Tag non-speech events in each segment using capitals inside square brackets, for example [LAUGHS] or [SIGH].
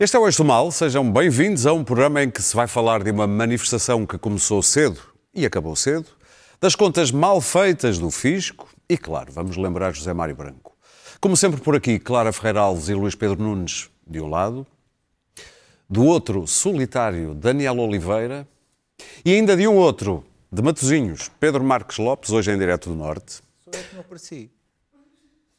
Este é o Eixo do Mal, sejam bem-vindos a um programa em que se vai falar de uma manifestação que começou cedo e acabou cedo, das contas mal feitas do Fisco e, claro, vamos lembrar José Mário Branco. Como sempre por aqui, Clara Ferreira Alves e Luís Pedro Nunes de um lado, do outro, solitário, Daniel Oliveira, e ainda de um outro, de Matozinhos, Pedro Marques Lopes, hoje em direto do Norte. Sou eu que não apareci.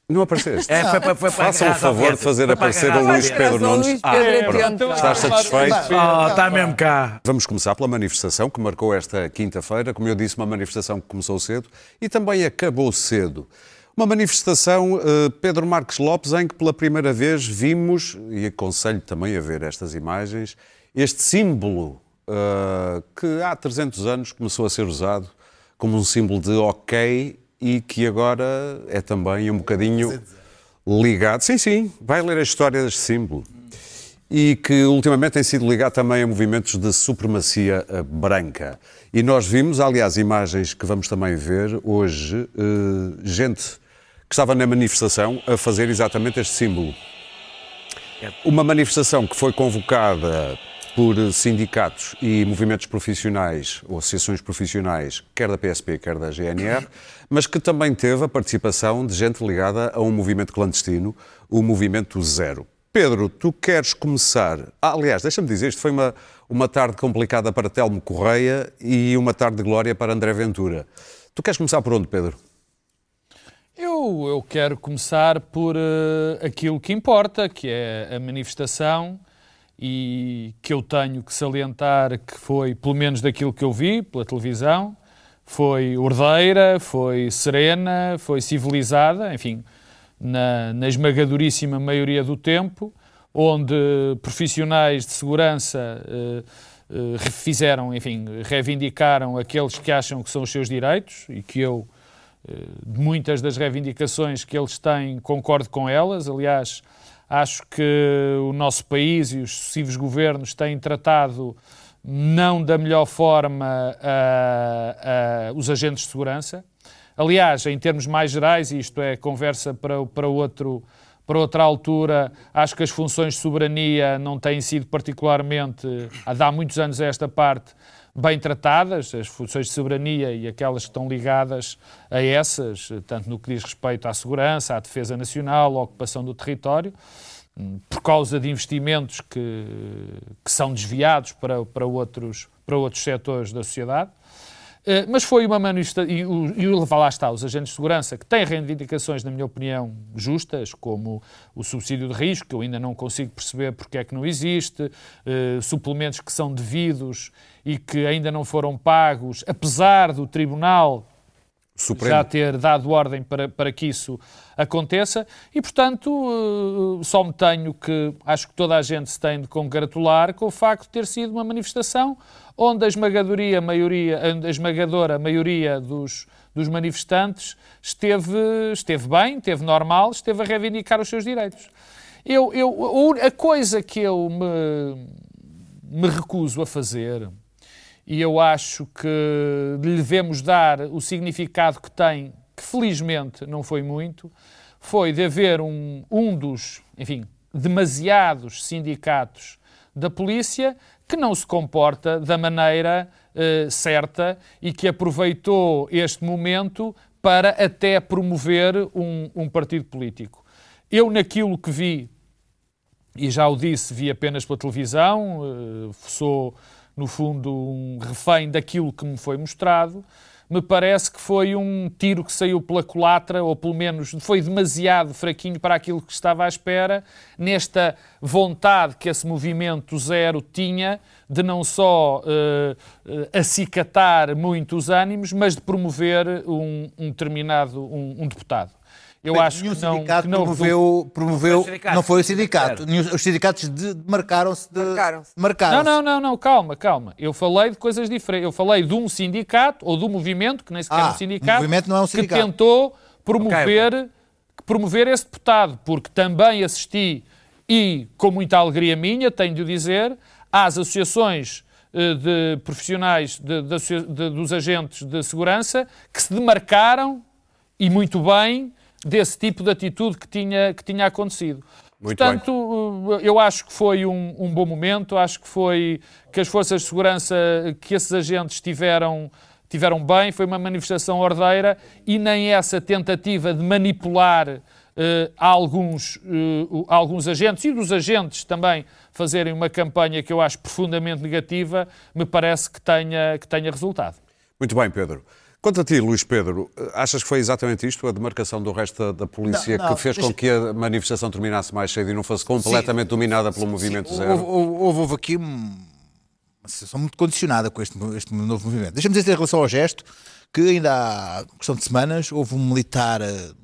Não apareceste? É, foi, foi, foi, Façam o favor de fazer aparecer o Luís Pedro Nunes. Ah, pronto. Estás satisfeito? Oh, está mesmo cá. Vamos começar pela manifestação que marcou esta quinta-feira. Como eu disse, uma manifestação que começou cedo e também acabou cedo. Uma manifestação, eh, Pedro Marques Lopes, em que pela primeira vez vimos, e aconselho também a ver estas imagens, este símbolo eh, que há 300 anos começou a ser usado como um símbolo de ok e que agora é também um bocadinho ligado. Sim, sim, vai ler a história deste símbolo e que ultimamente tem sido ligado também a movimentos de supremacia eh, branca. E nós vimos, aliás, imagens que vamos também ver hoje, eh, gente que estava na manifestação a fazer exatamente este símbolo. Uma manifestação que foi convocada por sindicatos e movimentos profissionais, ou associações profissionais, quer da PSP, quer da GNR, [COUGHS] mas que também teve a participação de gente ligada a um movimento clandestino, o Movimento Zero. Pedro, tu queres começar. Ah, aliás, deixa-me dizer, isto foi uma, uma tarde complicada para Telmo Correia e uma tarde de glória para André Ventura. Tu queres começar por onde, Pedro? Eu, eu quero começar por eh, aquilo que importa, que é a manifestação e que eu tenho que salientar que foi, pelo menos daquilo que eu vi pela televisão, foi ordeira, foi serena, foi civilizada, enfim, na, na esmagadoríssima maioria do tempo, onde profissionais de segurança eh, eh, fizeram, enfim, reivindicaram aqueles que acham que são os seus direitos e que eu de muitas das reivindicações que eles têm, concordo com elas. Aliás, acho que o nosso país e os sucessivos governos têm tratado não da melhor forma uh, uh, os agentes de segurança. Aliás, em termos mais gerais, e isto é conversa para, para, outro, para outra altura, acho que as funções de soberania não têm sido particularmente, há muitos anos a esta parte, bem tratadas, as funções de soberania e aquelas que estão ligadas a essas, tanto no que diz respeito à segurança, à defesa nacional, à ocupação do território, por causa de investimentos que, que são desviados para, para, outros, para outros setores da sociedade. Mas foi uma manifestação, e, e lá está, os agentes de segurança, que têm reivindicações, na minha opinião, justas, como o subsídio de risco, que eu ainda não consigo perceber porque é que não existe, uh, suplementos que são devidos e que ainda não foram pagos, apesar do Tribunal Supremo. já ter dado ordem para, para que isso aconteça e, portanto, uh, só me tenho que, acho que toda a gente se tem de congratular com o facto de ter sido uma manifestação onde a esmagadoria maioria, a esmagadora maioria dos, dos manifestantes esteve, esteve bem, esteve normal, esteve a reivindicar os seus direitos. Eu, eu, a coisa que eu me, me recuso a fazer, e eu acho que lhe devemos dar o significado que tem, que felizmente não foi muito, foi de haver um, um dos, enfim, demasiados sindicatos da polícia que não se comporta da maneira uh, certa e que aproveitou este momento para até promover um, um, partido político. Eu, naquilo que vi, e já o disse, vi apenas pela televisão, uh, sou, no fundo, um refém daquilo que me foi mostrado me parece que foi um tiro que saiu pela culatra, ou pelo menos foi demasiado fraquinho para aquilo que estava à espera, nesta vontade que esse movimento zero tinha de não só uh, uh, acicatar muito os ânimos, mas de promover um, um determinado um, um deputado. Eu Bem, acho que não, sindicato que não promoveu, promoveu sindicato. não foi o sindicato. Os sindicatos marcaram-se de marcaram marcaram não, não, não, calma, calma. Eu falei de coisas diferentes. Eu falei de um sindicato ou do movimento, que nem sequer ah, é um sindicato, movimento não é um sindicato. que tentou promover, okay, okay. promover esse deputado, porque também assisti e com muita alegria minha, tenho de o dizer, às associações eh, de profissionais de, de, de, dos agentes de segurança que se demarcaram e muito bem desse tipo de atitude que tinha, que tinha acontecido. Muito Portanto, bem. eu acho que foi um, um, bom momento, acho que foi que as forças de segurança, que esses agentes tiveram, tiveram bem, foi uma manifestação ordeira e nem essa tentativa de manipular uh, alguns, uh, alguns agentes e dos agentes também fazerem uma campanha que eu acho profundamente negativa, me parece que tenha, que tenha resultado. Muito bem, Pedro. Quanto a ti, Luís Pedro, achas que foi exatamente isto, a demarcação do resto da polícia, não, não, que fez deixa... com que a manifestação terminasse mais cedo e não fosse completamente sim, dominada pelo sim, movimento sim. zero? Houve, houve, houve, aqui uma situação muito condicionada com este, este novo movimento. Deixa-me dizer em relação ao gesto, que ainda há questão de semanas houve um militar, uh,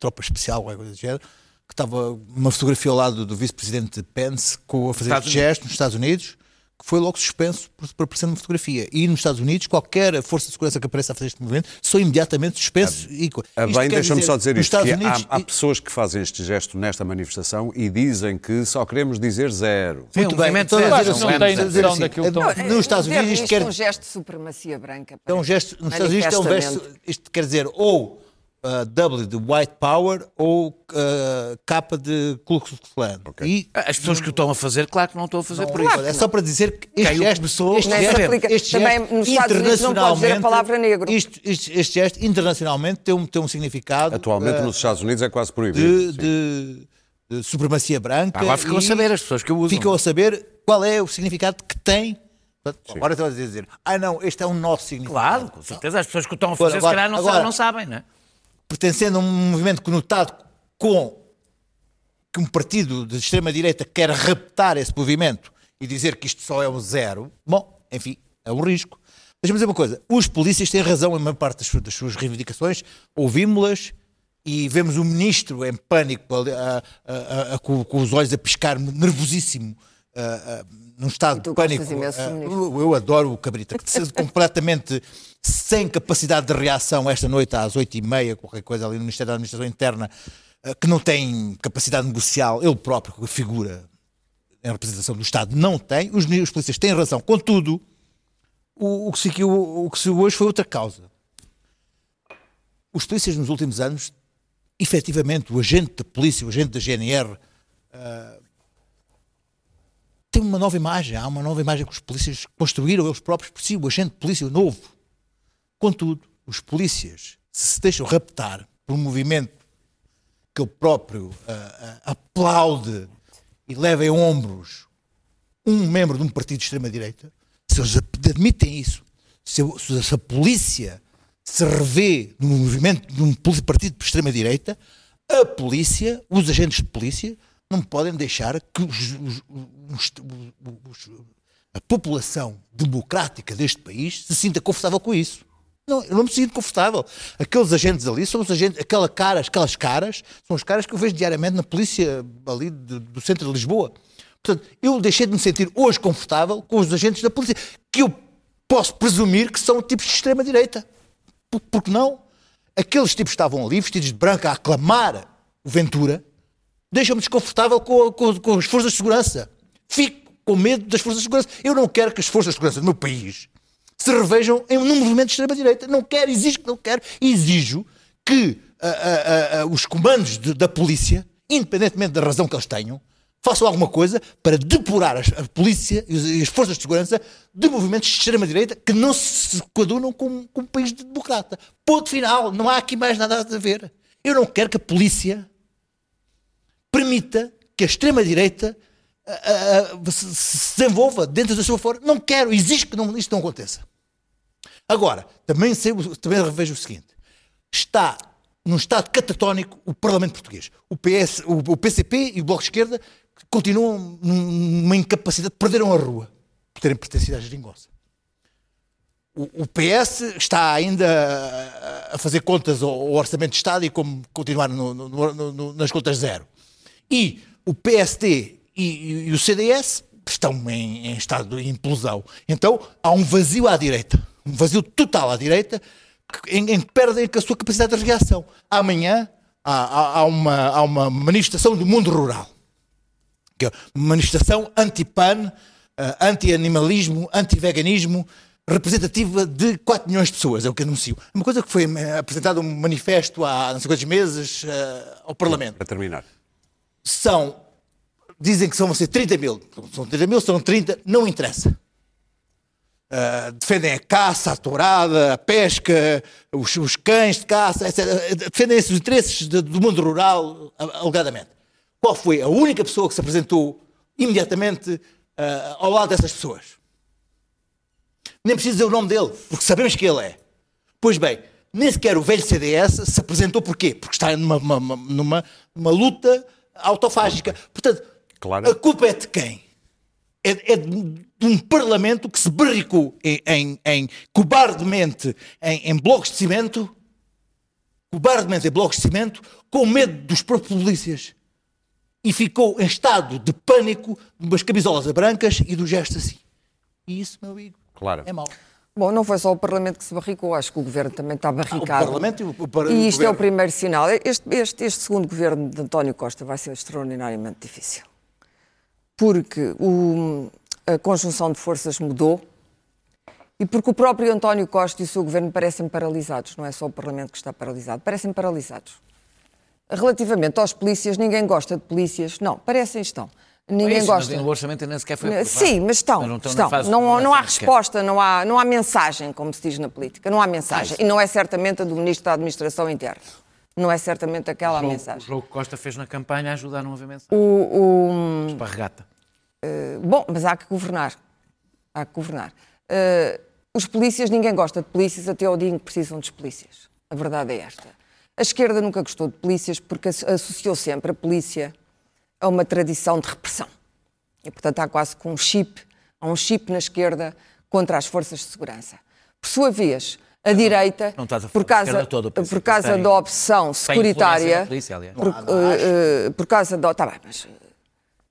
tropa especial, alguma coisa do género, que estava uma fotografia ao lado do vice-presidente Pence com a fazer gesto nos Estados Unidos foi logo suspenso por, por aparecer numa fotografia. E nos Estados Unidos, qualquer força de segurança que apareça a fazer este movimento são imediatamente suspensos. A, e, a bem, deixa-me só dizer isto, que Unidos, há, há, pessoas que fazem este gesto nesta manifestação e dizem que só queremos dizer zero. Muito bem, então, assim, não tem noção daquilo que Nos Estados Unidos isto quer... um gesto de supremacia branca. É um gesto, nos Estados Unidos é um gesto, isto quer dizer ou uh, W de White Power ou uh, capa de Ku Klux Klan. Okay. E, As pessoas que o estão a fazer, claro que não estão a fazer não, por isso. É só para dizer que este gesto, começou, este, gesto, aplica, este também nos Estados Unidos não pode dizer a palavra negro. Isto, isto, este gesto internacionalmente tem um, tem um significado. Atualmente uh, nos Estados Unidos é quase proibido. De, de, de supremacia branca. Agora ficam a saber as pessoas que o usam. Ficam a saber qual é o significado que tem Agora estão a dizer, ah não, este é o nosso significado. Claro, com certeza. As pessoas que o estão a fazer, agora, se calhar não, agora, não sabem, não é? Pertencendo a um movimento conotado com que um partido de extrema-direita quer raptar esse movimento e dizer que isto só é um zero, bom, enfim, é um risco. Deixa-me dizer uma coisa: os polícias têm razão em uma parte das, suas reivindicações, ouvimos-las e vemos o ministro em pânico, a, a, a, com, os olhos a piscar, nervosíssimo, num estado de pânico. Eu, eu, adoro o Cabrita, que completamente sem capacidade de reação esta noite às oito e meia, qualquer coisa ali no Ministério da Administração Interna, que não tem capacidade negocial, ele próprio, que figura em representação do Estado, não tem. Os, os polícias têm razão. Contudo, o, o, que se, o, o que se hoje foi outra causa. Os polícias nos últimos anos, efetivamente, o agente da polícia, o agente da GNR, uh, uma nova imagem. Há uma nova imagem que os polícias construíram eles próprios por si, o agente de polícia novo Contudo, os polícias, se se deixam raptar por um movimento que ele próprio uh, uh, aplaude e leva em ombros um membro de um partido de extrema-direita, se eles admitem isso, se, se a polícia se revê no movimento de um partido de extrema-direita, a polícia, os agentes de polícia, não podem deixar que os, os, os, a população democrática deste país se sinta confortável com isso. Não, eu não me sinto confortável. Aqueles agentes ali são os agentes, aquela aquelas caras, são os caras que eu vejo diariamente na polícia ali do, do centro de Lisboa. Portanto, eu deixei de me sentir hoje confortável com os agentes da polícia, que eu posso presumir que são tipos de extrema-direita. Por, porque não? Aqueles tipos que estavam ali, vestidos de branco, a aclamar o Ventura, deixam-me desconfortável com, com, com as forças de segurança. Fico com medo das forças de segurança. Eu não quero que as forças de segurança do meu país se revejam em, num movimento de extrema-direita. Não quero, exijo que não quero, exijo que uh, uh, uh, os comandos de, da polícia, independentemente da razão que eles tenham, façam alguma coisa para depurar a, polícia e as forças de segurança de movimentos de extrema-direita que não se coadunam com, com um país democrata. Ponto final, não há aqui mais nada a ver. Eu não quero que a polícia permita que a extrema-direita se, se desenvolva dentro da sua forma. Não quero, exijo que não, isto não aconteça. Agora, também, sei, também revejo o seguinte: está num estado catatónico o Parlamento Português. O, PS, o, o PCP e o Bloco de Esquerda continuam numa incapacidade, perderam a rua por terem pertencido à geringonça. O, PS está ainda a fazer contas ao, ao, Orçamento de Estado e como continuar no, no, no, nas contas zero. E o PSD e, e, o CDS estão em, em estado de implosão. Então há um vazio à direita um vazio total à direita, em, em que perdem a sua capacidade de reação. Amanhã há, há, há, uma, há uma manifestação do mundo rural, que é uma manifestação anti-pan, uh, anti-animalismo, anti-veganismo, representativa de 4 milhões de pessoas, é o que anuncio. Uma coisa que foi eh, apresentado um manifesto há não sei quantos meses uh, ao Parlamento. Para terminar. São, dizem que são ser 30 mil, são 30 mil, são 30, não interessa. Uh, defendem a caça, a tourada, a pesca, os, os cães de caça, etc. Defendem esses interesses de, do mundo rural, alegadamente. Qual foi a única pessoa que se apresentou imediatamente uh, ao lado dessas pessoas? Nem preciso dizer o nome dele, porque sabemos que ele é. Pois bem, nem sequer o velho CDS se apresentou porquê? Porque está numa, uma, numa, numa luta autofágica. Portanto, claro. a culpa é de quem? é, é de, um parlamento que se berricou em, em, em cobardemente em, em, blocos de cimento, cobardemente em blocos de cimento, com medo dos próprios polícias. E ficou em estado de pânico, umas camisolas brancas e do gesto assim. E isso, meu amigo, claro. é mau. Bom, não foi só o Parlamento que se barricou, acho que o Governo também está barricado. Ah, o Parlamento e o, o, e isto o é o primeiro sinal. Este, este, este segundo Governo de António Costa vai ser extraordinariamente difícil porque o, a conjunção de forças mudou e porque o próprio António Costa e o seu governo parecem paralisados, não é só o Parlamento que está paralisado, parecem paralisados. Relativamente aos polícias, ninguém gosta de polícias, não, parecem estão. Ninguém isso, gosta. Mas o orçamento nem sequer foi aprovado. Sim, mas estão. Mas não, estão. não, não há resposta, não há, não há mensagem, como se diz na política. Não há mensagem. Ah, e não é certamente a do Ministro da Administração Interna. Não é certamente aquela o jogo, mensagem. O jogo que Costa fez na campanha ajuda a não haver mensagem. O, o... Esparregata. Uh, bom, mas há que governar. Há que governar. Uh, os polícias, ninguém gosta de polícias até ao dia em que precisam dos polícias. A verdade é esta. A esquerda nunca gostou de polícias porque associou sempre a polícia a uma tradição de repressão. E, portanto, há quase com um chip, há um chip na esquerda contra as forças de segurança. Por sua vez, a direita, por causa, toda, por causa tem, da opção securitária, polícia, por, uh, uh, por, causa da... Tá bem, mas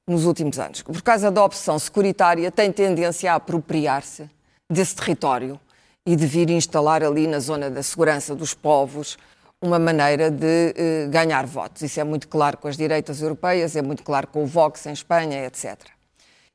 nos últimos anos, por causa da opção securitária, tem tendência a apropriar-se desse território e de vir instalar ali na zona da segurança dos povos uma maneira de eh, ganhar votos. Isso é muito claro com as direitas europeias, é muito claro com o Vox em Espanha, etc.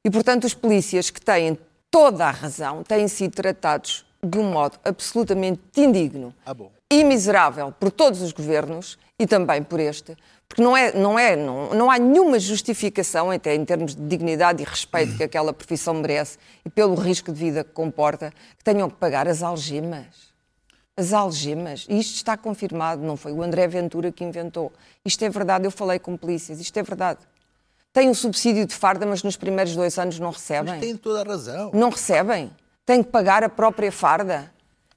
E, portanto, os polícias que têm toda a razão têm sido tratados de um modo absolutamente indigno ah, e miserável por todos os governos e também por este, porque não, é, não, é, não, não há nenhuma justificação, até em termos de dignidade e respeito que aquela profissão merece e pelo risco de vida que comporta, que tenham que pagar as algemas. As algemas. E isto está confirmado, não foi o André Ventura que inventou. Isto é verdade, eu falei com polícias, isto é verdade. Tem um subsídio de farda, mas nos primeiros dois anos não recebem. Mas têm toda a razão. Não recebem. Têm que pagar a própria farda.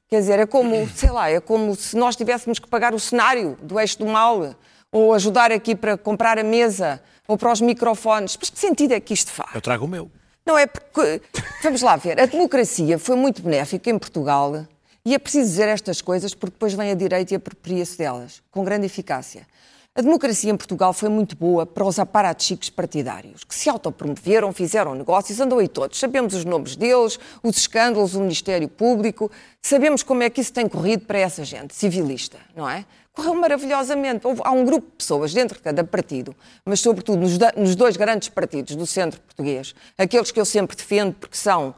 Quer dizer, é como, sei lá, é como se nós tivéssemos que pagar o cenário do eixo do mal ou ajudar aqui para comprar a mesa, ou para os microfones. Mas que sentido é que isto faz? Eu trago o meu. Não é porque. Vamos lá ver. A democracia foi muito benéfica em Portugal e é preciso dizer estas coisas porque depois vem a direita e apropria-se delas, com grande eficácia. A democracia em Portugal foi muito boa para os aparatos partidários, que se autopromoveram, fizeram negócios, andam aí todos. Sabemos os nomes deles, os escândalos, o Ministério Público, sabemos como é que isso tem corrido para essa gente civilista, não é? correu maravilhosamente. Há um grupo de pessoas dentro de cada partido, mas sobretudo nos dois grandes partidos do centro português, aqueles que eu sempre defendo porque são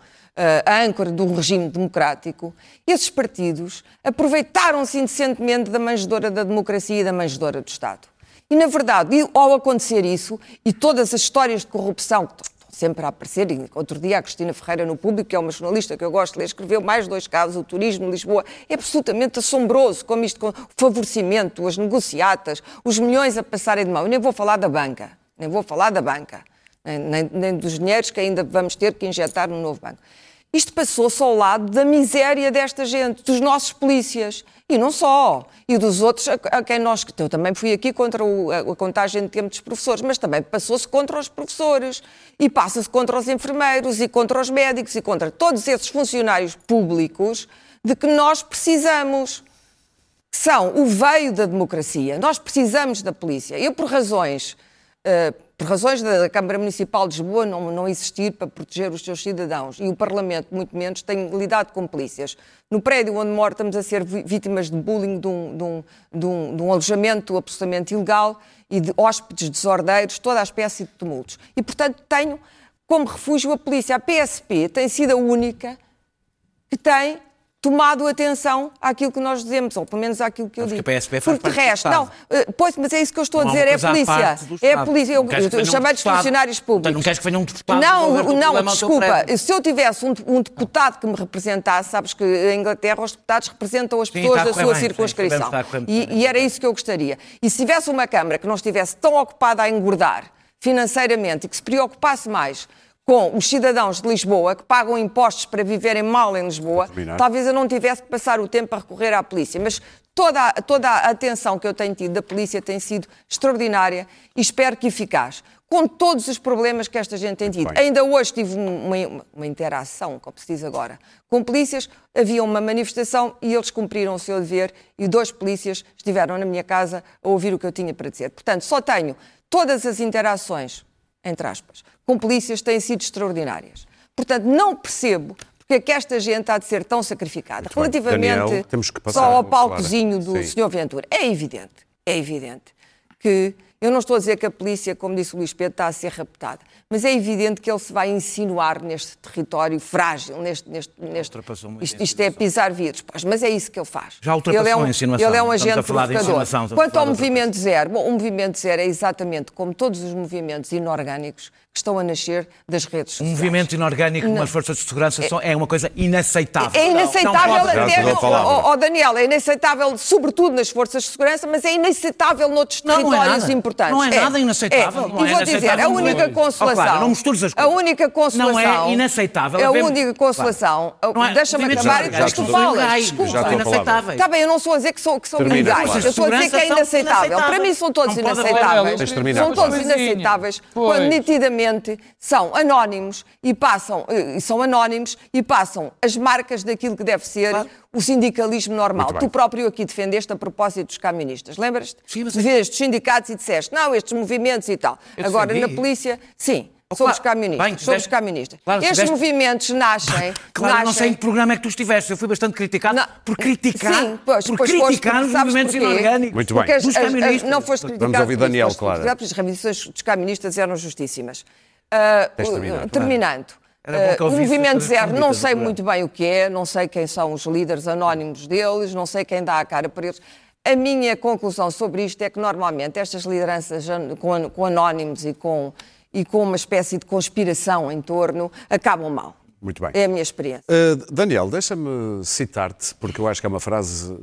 a âncora do regime democrático, esses partidos aproveitaram-se indecentemente da manjedora da democracia e da manjedora do Estado. E, na verdade, ao acontecer isso, e todas as histórias de corrupção sempre a aparecer. E outro dia a Cristina Ferreira no Público, que é uma jornalista que eu gosto de ler, escreveu mais dois casos, o turismo de Lisboa. É absolutamente assombroso como isto, com o favorecimento, as negociatas, os milhões a passarem de mão. Eu nem vou falar da banca, nem vou falar da banca, nem, nem dos dinheiros que ainda vamos ter que injetar no novo banco. Isto passou-se ao lado da miséria desta gente, dos nossos polícias. E não só. E dos outros a, a quem nós. Eu também fui aqui contra o, a, a, contagem de tempo dos professores, mas também passou-se contra os professores. E passa-se contra os enfermeiros e contra os médicos e contra todos esses funcionários públicos de que nós precisamos. São o veio da democracia. Nós precisamos da polícia. Eu, por razões. Uh, por razões da Câmara Municipal de Lisboa não, não existir para proteger os seus cidadãos e o Parlamento, muito menos, tem lidado com polícias. No prédio onde moro, estamos a ser vítimas de bullying, de um, de um, de um, de um alojamento absolutamente ilegal e de hóspedes desordeiros, toda a espécie de tumultos. E, portanto, tenho como refúgio a polícia. A PSP tem sido a única que tem tomado atenção àquilo que nós dizemos, ou pelo menos àquilo que eu digo. a faz Porque de resto, não, eh, pois, mas é isso que eu estou a Não há dizer, é a polícia. É a polícia, eu, eu, chamei de funcionários públicos. Não queres que venha um deputado Não, não, desculpa. Se eu tivesse um, um deputado que me representasse, sabes que em Inglaterra os deputados representam as Sim, pessoas a da sua bem, sim, circunscrição. a muito E, e era isso que eu gostaria. E se tivesse uma Câmara que não estivesse tão ocupada a engordar financeiramente e que se preocupasse mais com os cidadãos de Lisboa que pagam impostos para viverem mal em Lisboa, talvez eu não tivesse que passar o tempo a recorrer à polícia. Mas toda, a- toda a atenção que eu tenho tido da polícia tem sido extraordinária e espero que eficaz. Com todos os problemas que esta gente tem tido. bem. Ainda hoje tive um, uma, uma interação, como se diz agora, com polícias. Havia uma manifestação e eles cumpriram o seu dever e dois polícias estiveram na minha casa a ouvir o que eu tinha para dizer. Portanto, só tenho todas as interações, entre aspas, com polícias têm sido extraordinárias. Portanto, não percebo porque é que esta gente há de ser tão sacrificada. Muito bem. Relativamente Daniel, passar, só ao palcozinho do Sim. Sr. Ventura, é evidente, é evidente que eu não estou a dizer que a polícia, como disse o Luís Pedro, está a ser raptada, mas é evidente que ele se vai insinuar neste território frágil, neste, neste, neste isto, isto é pisar vidros, pois, mas é isso que ele faz. Já ultrapassou ele é um, a insinuação. Ele é um agente provocador. Quanto ao movimento zero, bom, o movimento zero é exatamente como todos os movimentos inorgânicos que estão a nascer das redes Um sociais. movimento inorgânico com as forças de segurança só é uma coisa inaceitável. É inaceitável Não pode- Já até, a oh, oh, Daniel, é inaceitável sobretudo nas forças de segurança, mas é inaceitável noutros Não, não é territórios nada. importantes. Não é nada inaceitável. É. Não e é vou dizer, a inaceitável única consolação... Oh, Clara, não mistures as A coisas. única consolação... Não é inaceitável. A única consolação... Não é- Deixa-me acabar e depois tu falas. Desculpa. A inaceitáveis. Está bem, eu não estou a dizer que são, que são. Clara. Eu estou a dizer que é inaceitável. Para mim são todos Não inaceitáveis. São todos inaceitáveis quando nitidamente são anónimos e passam, eh, e são anónimos e passam as marcas daquilo que deve ser o sindicalismo normal. Tu próprio aqui defendeste a propósito dos caministas. Lembras-te? Sim, mas- Defendeste os sindicatos e disseste, não, estes movimentos e tal. Eu Agora, defendi. na polícia, sim. Somos claro. caministas. Bem, somos deste- caministas. Claro, Estes deste- movimentos nascem. Claro, não nascem... sei em que programa é que tu estiveste. Eu fui bastante criticado Não. por criticar, Sim, pois, por pois criticar porque os sabes movimentos porquê? inorgânicos. Muito bem. As- Dos as- não foste Vamos criticado ouvir por isso, Daniel, porque as reivindicações dos caministas eram justíssimas. Ah, uh, terminando. Ah, eu o movimento zero, não sei muito bem o que é, não sei quem são os líderes anónimos deles, não sei quem dá a cara para eles. A minha conclusão sobre isto é que normalmente estas lideranças an- com, com anónimos e com, e com uma espécie de conspiração em torno acabam mal. Muito bem. É a minha experiência. Uh, Daniel, deixa-me citar-te, porque eu acho que é uma frase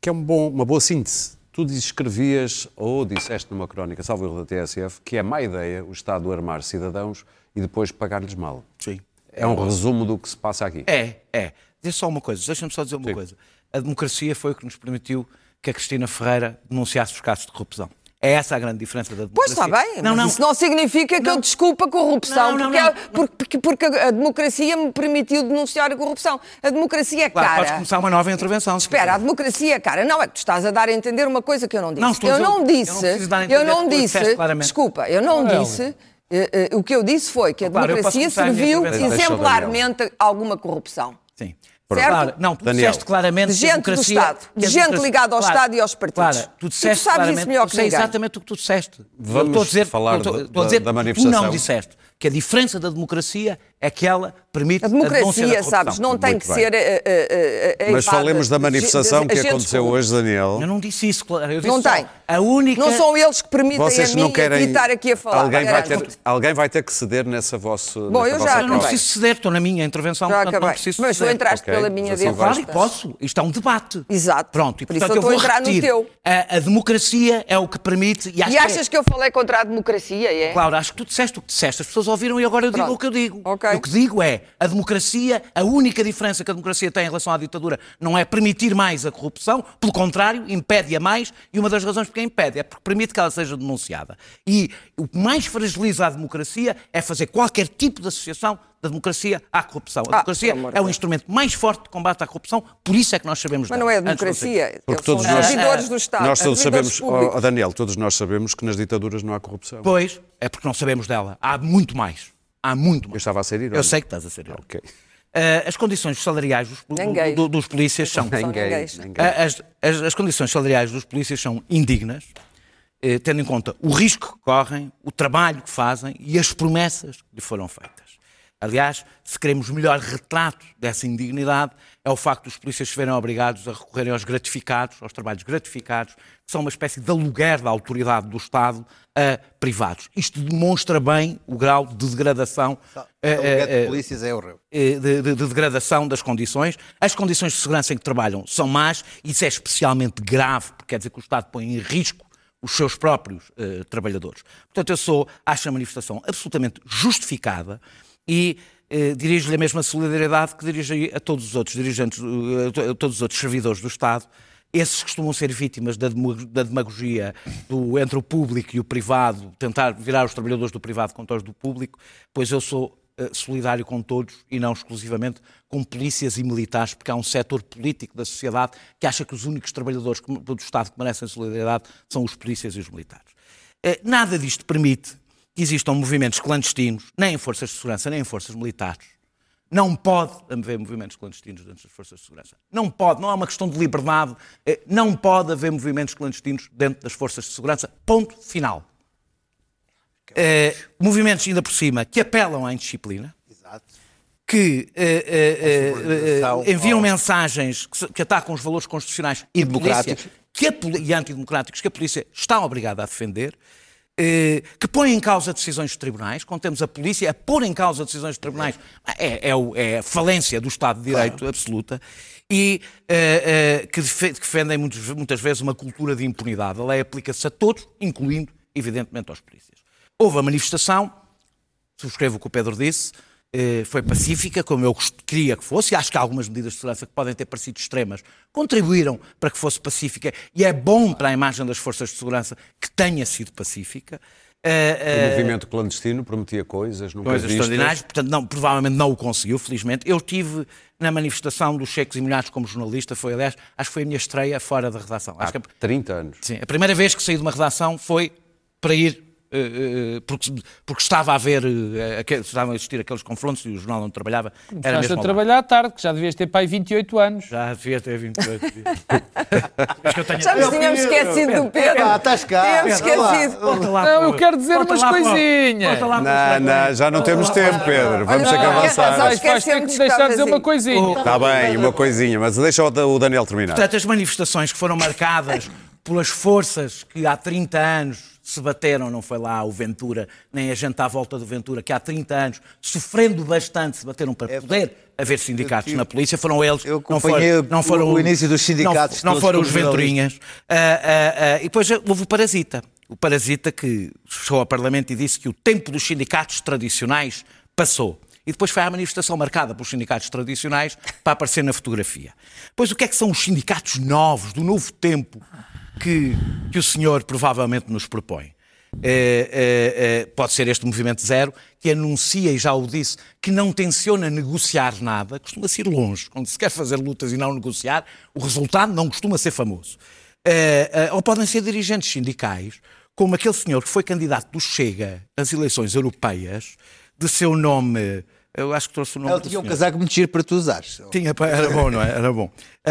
que é um bom- uma boa síntese. Tu escrevias ou disseste numa crónica, salvo erro da TSF, que é má ideia o Estado armar cidadãos e depois pagar-lhes mal. Sim. É um resumo do que se passa aqui. É, é. Diz só uma coisa, deixa-me só dizer uma Sim. coisa. A democracia foi o que nos permitiu que a Cristina Ferreira denunciasse os casos de corrupção. É essa a grande diferença da Pois democracia. está bem, Não, não. isso não significa que eu Não. desculpe a corrupção, Não, não, porque, é- porque, a democracia me permitiu denunciar a corrupção. A democracia é Claro, podes cara. começar uma nova intervenção. Espera, a democracia é cara. Não, é que tu estás a dar a entender uma coisa que eu não disse. Não, estou eu não eu não disse, eu não disse, desculpa, eu não Aurélio. disse, eh, eh, o que eu disse foi que a Claro, eu democracia serviu exemplarmente a alguma corrupção. Sim. Certo? Claro, não, tu Daniel. disseste claramente De que gente do Estado, de gente democracia- ligada ao Claro, Estado e aos partidos. Claro, E tu tu disseste sabes isso claramente, melhor eu que sei ninguém. exatamente o que tu disseste. Vamos estou a dizer, falar eu estou, da- estou a dizer da que manifestação. Tu não disseste que a diferença da democracia é que ela permite A democracia, corrupção. sabes, não tem Muito que bem. ser. eh, eh, eh, Mas falemos da manifestação que aconteceu hoje, Daniel. Eu não disse isso, claro. Eu disse Não só, tem. A única... Não são eles que permitem Vocês a mim não querem. estar aqui a falar. Alguém vai, ter, alguém vai ter que ceder nessa vossa. Bom, nessa eu vossa já Eu não preciso ceder, estou na minha intervenção, Já portanto não preciso Mas tu entraste Ok, pela minha assim vai. Claro, e posso. Isto é um debate. Exato. Pronto, e Por isso portanto eu eu vou estou a entrar no teu. A, a democracia é o que permite... E, E que é- achas que eu falei contra a democracia, é? Claro, acho que tu disseste o que disseste, as pessoas ouviram e agora eu digo o que eu digo. Ok. O que digo é, a democracia, a única diferença que a democracia tem em relação à ditadura não é permitir mais a corrupção, pelo contrário, impede-a mais, e uma das razões porque a impede é porque permite que ela seja denunciada. E o que mais fragiliza a democracia é fazer qualquer tipo de associação da democracia à corrupção. A Ah, democracia é o instrumento mais forte de combate à corrupção, por isso é que nós sabemos Mas não é a democracia. Porque todos nós- servidores do Estado. Nós todos sabemos, públicos. oh, Daniel, todos nós sabemos que nas ditaduras não há corrupção. Pois, é porque não sabemos dela. Há muito mais. Há muito mais. Eu estava a ser irónico. Eu sei que estás a ser irónico. Ok. Uh, as condições salariais dos, do- do- dos polícias são. Ninguém. Uh, As, as- as condições salariais dos polícias são indignas, eh, tendo em conta o risco que correm, o trabalho que fazem e as promessas que lhe foram feitas. Aliás, se queremos melhor retrato dessa indignidade, é o facto dos polícias se verem obrigados a recorrerem aos gratificados, aos trabalhos gratificados, que são uma espécie de aluguer da autoridade do Estado a privados. Isto demonstra bem o grau de degradação eh, O eh, de eh, polícias é horrível. de, de- de degradação das condições. As condições de segurança em que trabalham são más, isso é especialmente grave, porque quer dizer que o Estado põe em risco os seus próprios eh, trabalhadores. Portanto, eu sou, acho a manifestação absolutamente justificada e eh, dirijo-lhe a mesma solidariedade que dirijo a todos os outros dirigentes, eh, a todos os outros servidores do Estado. Esses costumam ser vítimas da demagogia do, entre o público e o privado, tentar virar os trabalhadores do privado contra os do público, pois eu sou eh, solidário com todos e não exclusivamente com polícias e militares, porque há um setor político da sociedade que acha que os únicos trabalhadores do Estado que merecem solidariedade são os polícias e os militares. Eh, Nada disto permite que existam movimentos clandestinos, nem em forças de segurança, nem em forças militares. Não pode haver movimentos clandestinos dentro das forças de segurança. Não pode, não é uma questão de liberdade. eh, Não pode haver movimentos clandestinos dentro das forças de segurança. Ponto final. Eh, movimentos, ainda por cima, que apelam à indisciplina, Exato. que subordinação eh, enviam mensagens que, que atacam os valores constitucionais e, a polícia- democráticos. que a e antidemocráticos que a polícia está obrigada a defender, que põem em causa decisões dos tribunais, quando temos a polícia a pôr em causa decisões dos tribunais, é, é o- é a falência do Estado de Direito absoluta, e eh, eh, que defe- que defendem muitas, muitas vezes uma cultura de impunidade. A lei aplica-se a todos, incluindo, evidentemente, aos polícias. Houve a manifestação, subscrevo o que o Pedro disse, eh, foi pacífica, como eu queria que fosse, e acho que algumas medidas de segurança que podem ter parecido extremas contribuíram para que fosse pacífica, e é bom para a imagem das forças de segurança que tenha sido pacífica. Eh, O movimento clandestino prometia coisas, nunca coisas vistas. extraordinárias, portanto, não, provavelmente não o conseguiu, felizmente. Eu tive na manifestação dos cheques e milhares como jornalista, foi, aliás, acho que foi a minha estreia fora da redação. Acho que a- 30 anos. Sim, a primeira vez que saí de uma redação foi para ir, eh, eh, porque, porque estava a haver, eh, estavam a existir aqueles confrontos e o jornal onde trabalhava era mesmo a trabalhar tarde, que já devias ter pai 28 anos. Já devia ter 28 dias. [LAUGHS] Mas que eu tenho- Já nos tínhamos esquecido do Pedro. Ah, estás cá. Tínhamos esquecido. Não, eu quero dizer umas coisinhas. Não, não, já não temos tempo, Pedro. Vamos ter que avançar. Vais, ter que me deixar de dizer uma coisinha. Está bem, uma coisinha, mas deixa o Daniel terminar. Portanto, as manifestações que foram marcadas pelas forças que há 30 anos se bateram, não foi lá o Ventura, nem a gente à volta do Ventura, que há 30 anos, sofrendo bastante, se bateram para poder haver sindicatos na polícia, foram eles. eu não foram, não foram o início dos sindicatos Não, não foram os Venturinhas. Ah, ah, ah, e depois houve o Parasita. O Parasita que chegou ao Parlamento e disse que o tempo dos sindicatos tradicionais passou. E depois foi a manifestação marcada pelos sindicatos tradicionais para aparecer na fotografia. Pois o que é que são os sindicatos novos, do novo tempo, que, que o senhor provavelmente nos propõe? Eh, eh, eh, pode ser este movimento zero, que anuncia, e já o disse, que não tenciona negociar nada, costuma-se ir longe. Quando se quer fazer lutas e não negociar, o resultado não costuma ser famoso. Ou podem ser dirigentes sindicais, como aquele senhor que foi candidato do Chega às eleições europeias, de seu nome. Eu acho que trouxe o nome Ele do tinha um casaco muito giro para tu usares. Tinha, era bom, não é? Era bom. Ah,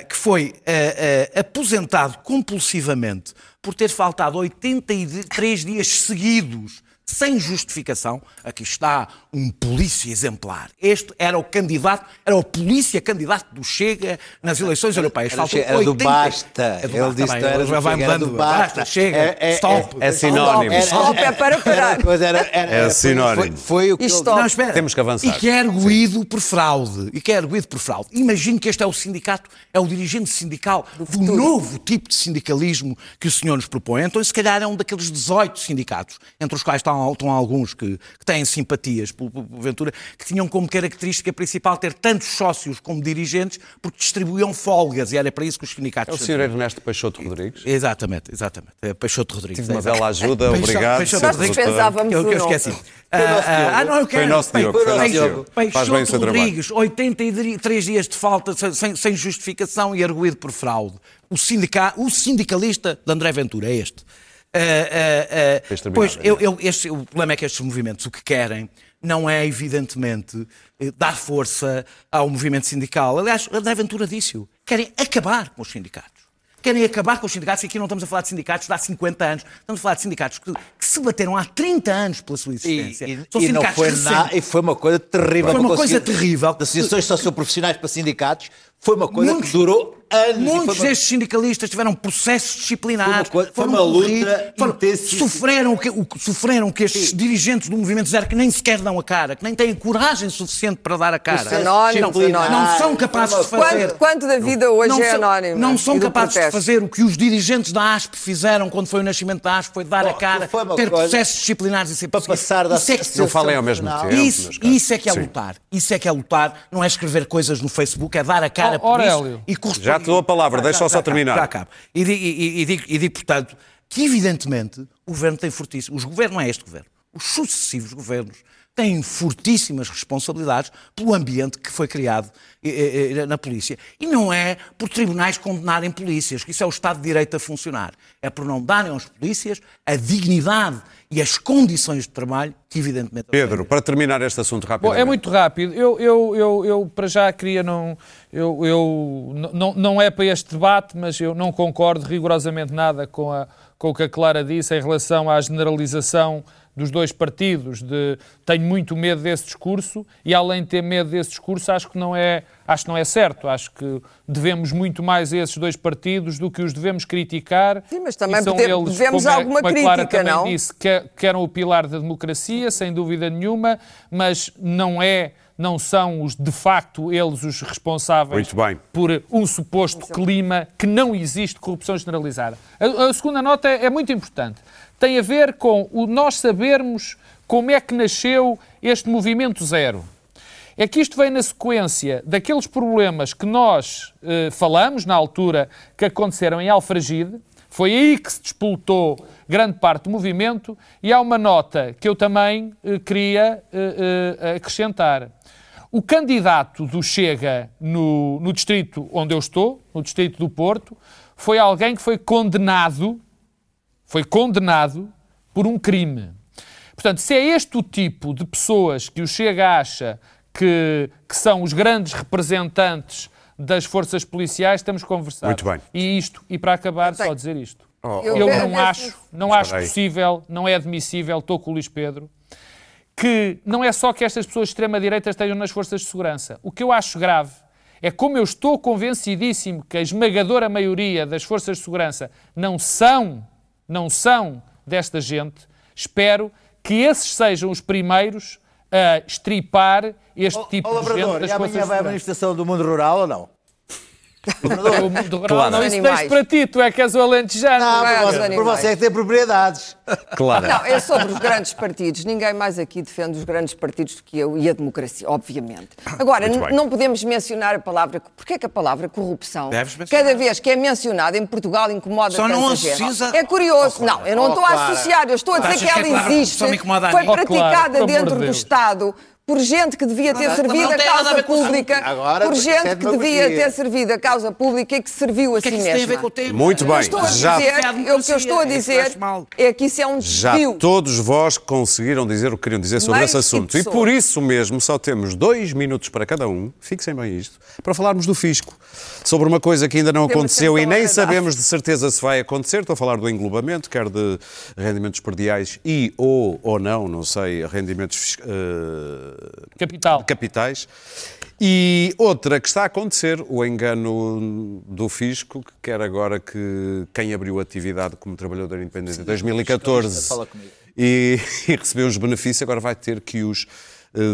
ah, que foi ah, aposentado compulsivamente por ter faltado 83 dias seguidos sem justificação. Aqui está um polícia exemplar. Este era o candidato, era o polícia candidato do Chega nas eleições europeias. Era, era do 80 Basta. É do Ele Basta, disse que era ele do já vai Chega, era mudando. do Basta. Basta, chega, É- é- stop. É sinónimo. Stop é para parar. Era, era, era, É era- sinónimo. Foi, foi o que ele-. Não, espera. Temos que avançar. E que é arguído por fraude. E que é arguído por fraude. Imagino que este é o sindicato, é o dirigente sindical do, novo tipo de sindicalismo que o senhor nos propõe. Então, se calhar é um daqueles 18 sindicatos, entre os quais estão, estão alguns que, que têm simpatias pelo, pelo Ventura, que tinham como característica principal ter tantos sócios como dirigentes, porque distribuíam folgas. E era para isso que os É sindicatos... o Sr. Ernesto Peixoto Rodrigues. Exatamente, exatamente. É Peixoto Rodrigues. Tive uma é bela ajuda, Peixoto- obrigado. Peixoto. Nós Rodrigues. Doutor. dispensávamos Que eu, que eu o esqueci. Ah, ah, ah, não, eu quero. nosso Diogo, foi nosso Peixoto- Diogo. Faz bem o seu trabalho. Rodrigues, 83 dias de falta sem- sem, sem justificação e arguído por fraude. O, sindica, o sindicalista de André Ventura é este. Ah, Tens terminado, pois, eu, eu- este- o problema é que estes movimentos o que querem não é, evidentemente, eh, dar força ao movimento sindical. Aliás, André Ventura disse-o. Querem acabar com os sindicatos. querem acabar com os sindicatos, e aqui não estamos a falar de sindicatos de há 50 anos, estamos a falar de sindicatos que, que se bateram há 30 anos pela sua E, existência. e- São e não sindicatos foi recentes. na- e foi uma coisa terrível. Foi uma Não coisa terrível. De associações socioprofissionais para sindicatos, foi uma coisa Muitos- que durou anos. Muitos uma- destes sindicalistas tiveram processos disciplinares. Foi uma coisa- foi uma luta corridos, foram- intensíssima. Sofreram, que, o, que- sofreram que estes dirigentes do movimento zero que nem sequer dão a cara, que nem têm coragem suficiente para dar a cara. Anónimos, disciplinar, Não são capazes de fazer. Quanto, quanto da vida hoje não é são, anónima? Não são capazes de protesto? fazer o que os dirigentes da ASP fizeram quando foi o nascimento da ASP, foi dar a cara, ter processos disciplinares e ser Para passar da Isso é que- Não falem ao mesmo tempo. isso, isso é que é Sim. lutar. Isso é que é lutar. Não é escrever coisas no Facebook, é dar a cara Ó, por Aurélio, isso e. Já te dou a palavra, deixa só acabo, terminar. Já acabo. E e- e digo- e digo, portanto, que evidentemente o governo tem fortíssimo. Os governos, não é este governo. Os sucessivos governos têm fortíssimas responsabilidades pelo ambiente que foi criado eh, eh, na polícia. E não é por tribunais condenarem polícias, que isso é o Estado de Direito a funcionar. É por não darem aos polícias a dignidade e as condições de trabalho que, evidentemente. Pedro, para terminar este assunto Bom, rapidamente. é muito rápido. Eu, eu, eu, eu para já queria não. Eu, eu, não, não é para este debate, mas eu não concordo rigorosamente nada com, a, com o que a Clara disse em relação à generalização dos dois partidos. De, tenho muito medo desse discurso e, além de ter medo desse discurso, acho que não é, acho que não é certo. Acho que devemos muito mais a esses dois partidos do que os devemos criticar. Sim, mas também são pode- eles, devemos como a- alguma como a Clara crítica, também não? disse, que, que eram o pilar da democracia, sem dúvida nenhuma, mas não é, não são os de facto eles os responsáveis Muito bem. por um suposto clima que não existe corrupção generalizada. A, a segunda nota é, é muito importante. Tem a ver com o nós sabermos como é que nasceu este movimento zero. É que isto vem na sequência daqueles problemas que nós eh, falamos na altura que aconteceram em Alfragide. Foi aí que se despoltou grande parte do movimento e há uma nota que eu também eh, queria eh, eh, acrescentar. O candidato do Chega no, no distrito onde eu estou, no distrito do Porto, foi alguém que foi condenado, foi condenado por um crime. Portanto, se é este o tipo de pessoas que o Chega acha que, que são os grandes representantes das forças policiais, estamos conversados. Muito bem. E isto, e para acabar, só dizer isto. Eu- Eu eu- não acho, não acho possível, não é admissível, estou com o Luís Pedro, que não é só que estas pessoas de extrema-direita estejam nas forças de segurança. O que eu acho grave é como eu estou convencidíssimo que a esmagadora maioria das forças de segurança não são, não são desta gente, espero que esses sejam os primeiros a estripar este tipo Ó, de gente das e amanhã vai à segurança. manifestação do mundo rural ou não? O mundo rural, Claro. não, isso Animais. deixo para ti, tu é que és o alentejano. Não, vai por aos você, por você é que tem propriedades. Claro. Não, é sobre os grandes [LAUGHS] partidos. Ninguém mais aqui defende os grandes partidos do que eu e a democracia, obviamente. Agora, n- bem. não podemos mencionar a palavra. Porquê é que a palavra corrupção, Deves mencionar. cada vez que é mencionada em Portugal, incomoda Só não associa- É curioso. Não, eu não Oh, estou a associar, eu estou a dizer Achas que a ela existe. corrupção me incomoda a Foi? Oh, praticada amor dentro de do. Estado. Por gente que devia ter servido a causa pública, Agora, por gente que devia ter servido a causa pública e que serviu a O é si que isso tem a ver mesma. com o tema? Muito bem. Estou a Já- dizer, É o que eu estou a é dizer é que isso é um Já desvio. todos vós conseguiram dizer o que queriam dizer sobre esse assunto. E por isso mesmo só temos dois minutos para cada um, fixem bem isto, para falarmos do fisco. Sobre uma coisa que ainda não aconteceu e nem sabemos de certeza se vai acontecer. Estou a falar do englobamento, quer de rendimentos perdiais e ou, ou não, não sei, rendimentos eh, Capital. capitais. E outra que está a acontecer, o engano do fisco, que quer agora que quem abriu atividade como trabalhador independente em 2014 fala comigo. e, [LAUGHS] e recebeu os benefícios, agora vai ter que os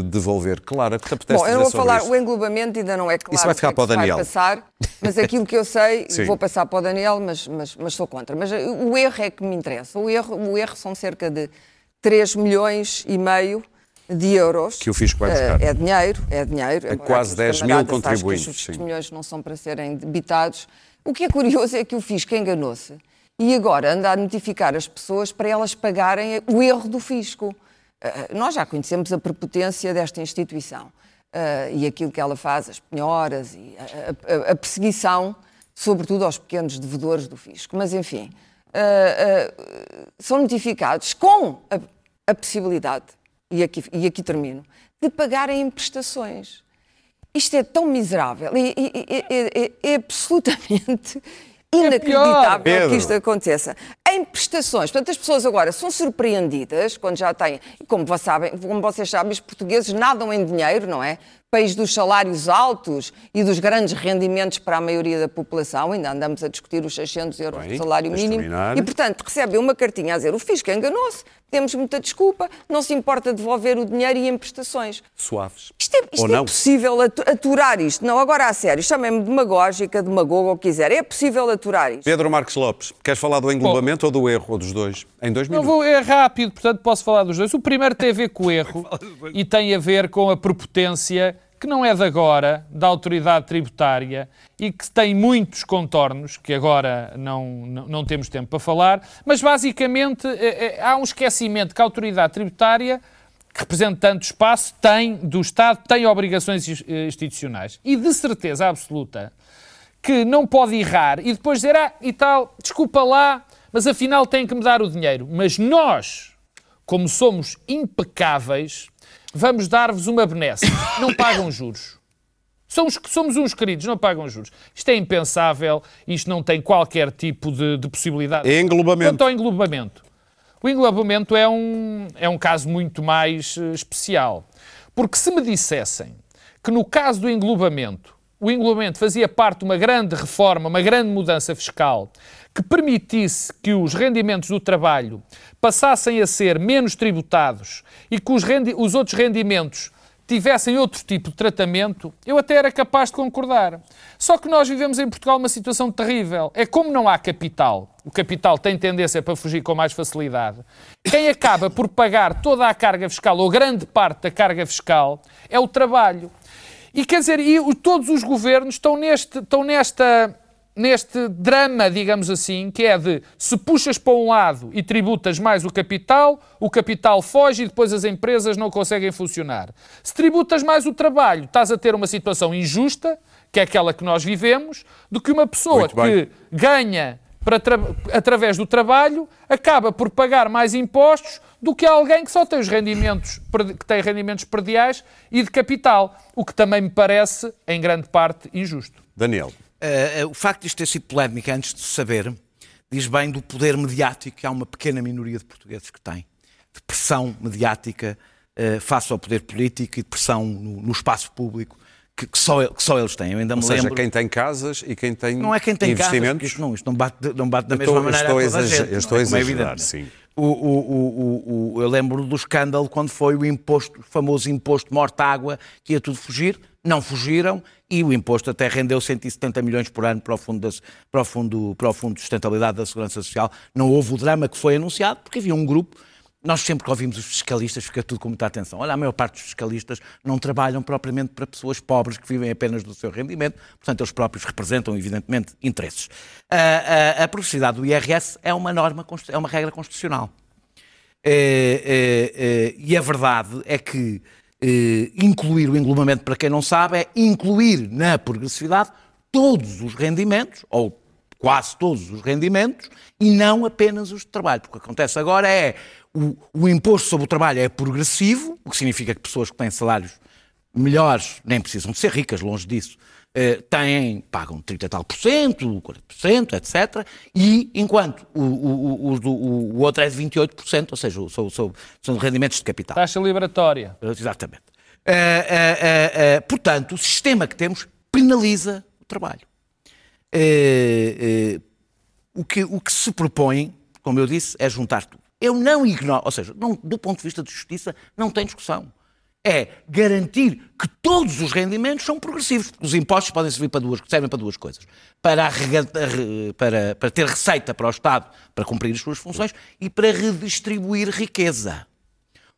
devolver. Clara, o que te apetece Bom, eu não vou falar, o englobamento ainda não é claro Isso vai ficar é para o Daniel. vai passar, mas aquilo que eu sei, [LAUGHS] vou passar para o Daniel, mas, mas, mas sou contra. Mas eh, o erro é que me interessa. O erro, o erro são cerca de 3 milhões e meio de euros. Que o fisco vai Eh, buscar. É dinheiro, é dinheiro. embora quase aqui os 10 mil contribuintes, os sim. milhões não são para serem debitados. O que é curioso é que o fisco enganou-se e agora anda a notificar as pessoas para elas pagarem o erro do fisco. Eh, nós já conhecemos a prepotência desta instituição eh, e aquilo que ela faz, as penhoras e a, a- a perseguição, sobretudo aos pequenos devedores do fisco. Mas, enfim, eh, são notificados com a, a possibilidade, e aqui, e aqui termino, de pagarem em prestações. Isto é tão miserável e, é absolutamente inacreditável Pedro. que isto aconteça. Em prestações, portanto, as pessoas agora são surpreendidas quando já têm, como, vocês sabem, como vocês sabem, os portugueses nadam em dinheiro, não é? País dos salários altos e dos grandes rendimentos para a maioria da população, ainda andamos a discutir os 600 euros Bem, de salário mínimo. terminar. E, portanto, recebem uma cartinha a dizer o fisco enganou-se, temos muita desculpa, não se importa devolver o dinheiro e em prestações. Suaves. Isto é, isto é possível atu- aturar isto? Não, agora a sério, chamem-me demagógica, demagogo, ou o que quiser. É possível aturar isto? Pedro Marques Lopes, queres falar do englobamento ou do erro, ou dos dois? Em dois minutos. vou, é rápido, portanto posso falar dos dois. O primeiro tem a ver com o [LAUGHS] erro e tem a ver com a prepotência que não é de agora, da autoridade tributária e que tem muitos contornos, que agora não, não, não temos tempo para falar, mas basicamente eh, eh, há um esquecimento que a autoridade tributária, que representa tanto espaço, tem do Estado, tem obrigações eh, institucionais. E de certeza absoluta que não pode errar e depois dizer, ah, e tal, desculpa lá, mas afinal tem que me dar o dinheiro. Mas nós, como somos impecáveis, vamos dar-vos uma benesse. Não pagam juros. Somos, somos uns queridos, não pagam juros. Isto é impensável, isto não tem qualquer tipo de, de possibilidade. Englobamento. Quanto ao englobamento. O englobamento é um, é um caso muito mais eh, especial. Porque se me dissessem que no caso do englobamento, o englobamento fazia parte de uma grande reforma, uma grande mudança fiscal, que permitisse que os rendimentos do trabalho passassem a ser menos tributados e que os, rendi- os outros rendimentos tivessem outro tipo de tratamento, eu até era capaz de concordar. Só que nós vivemos em Portugal uma situação terrível. É como não há capital, o capital tem tendência para fugir com mais facilidade. Quem acaba por pagar toda a carga fiscal, ou grande parte da carga fiscal, é o trabalho. E quer dizer, e todos os governos estão, neste, estão nesta, neste drama, digamos assim, que é de se puxas para um lado e tributas mais o capital, o capital foge e depois as empresas não conseguem funcionar. Se tributas mais o trabalho, estás a ter uma situação injusta, que é aquela que nós vivemos, do que uma pessoa que ganha através do trabalho acaba por pagar mais impostos do que alguém que só tem os rendimentos que tem rendimentos perdiais e de capital, o que também me parece em grande parte injusto. Daniel. Eh, eh, o facto de isto ter sido polémica antes de saber diz bem do poder mediático que há uma pequena minoria de portugueses que tem, de pressão mediática eh, face ao poder político e de pressão no, no espaço público que, que só, que só eles têm. Eu ainda Ou me seja, lembro. quem tem casas e quem tem Não é quem tem casas, investimentos. isto não, isto não bate, não bate da mesma estou- maneira estou a a toda a gente, eu estou a é? Como é exagerar, evidente. sim. O- o- o- eu lembro do escândalo quando foi o imposto, o famoso imposto morta-água, que ia tudo fugir. Não fugiram e o imposto até rendeu 170 milhões por ano para o, fundo das- para, o fundo, para o Fundo de Sustentabilidade da Segurança Social. Não houve o drama que foi anunciado, porque havia um grupo. Nós sempre que ouvimos os fiscalistas, fica tudo com muita atenção. Olha, a maior parte dos fiscalistas não trabalham propriamente para pessoas pobres que vivem apenas do seu rendimento, portanto, eles próprios representam, evidentemente, interesses. A, a, a progressividade do IRS é uma norma, é uma regra constitucional. Eh, eh, eh, e a verdade é que eh, incluir o englobamento, para quem não sabe, é incluir na progressividade todos os rendimentos, ou quase todos os rendimentos, e não apenas os de trabalho. Porque o que acontece agora é o, o imposto sobre o trabalho é progressivo, o que significa que pessoas que têm salários melhores, nem precisam de ser ricas, longe disso, eh, têm, pagam 30 e tal por cento, 40%, etc. E enquanto o, o, o, o- outro é de 28%, ou seja, são, são, são rendimentos de capital. Taxa liberatória. Exatamente. Eh, eh, eh, portanto, o sistema que temos penaliza o trabalho. Eh, eh, o, que, o que se propõe, como eu disse, é juntar tudo. Eu não ignoro, ou seja, não- do ponto de vista de justiça, não tem discussão. É garantir que todos os rendimentos são progressivos, os impostos podem servir para duas, servem para duas coisas. Para, para, para ter receita para o Estado para cumprir as suas funções e para redistribuir riqueza.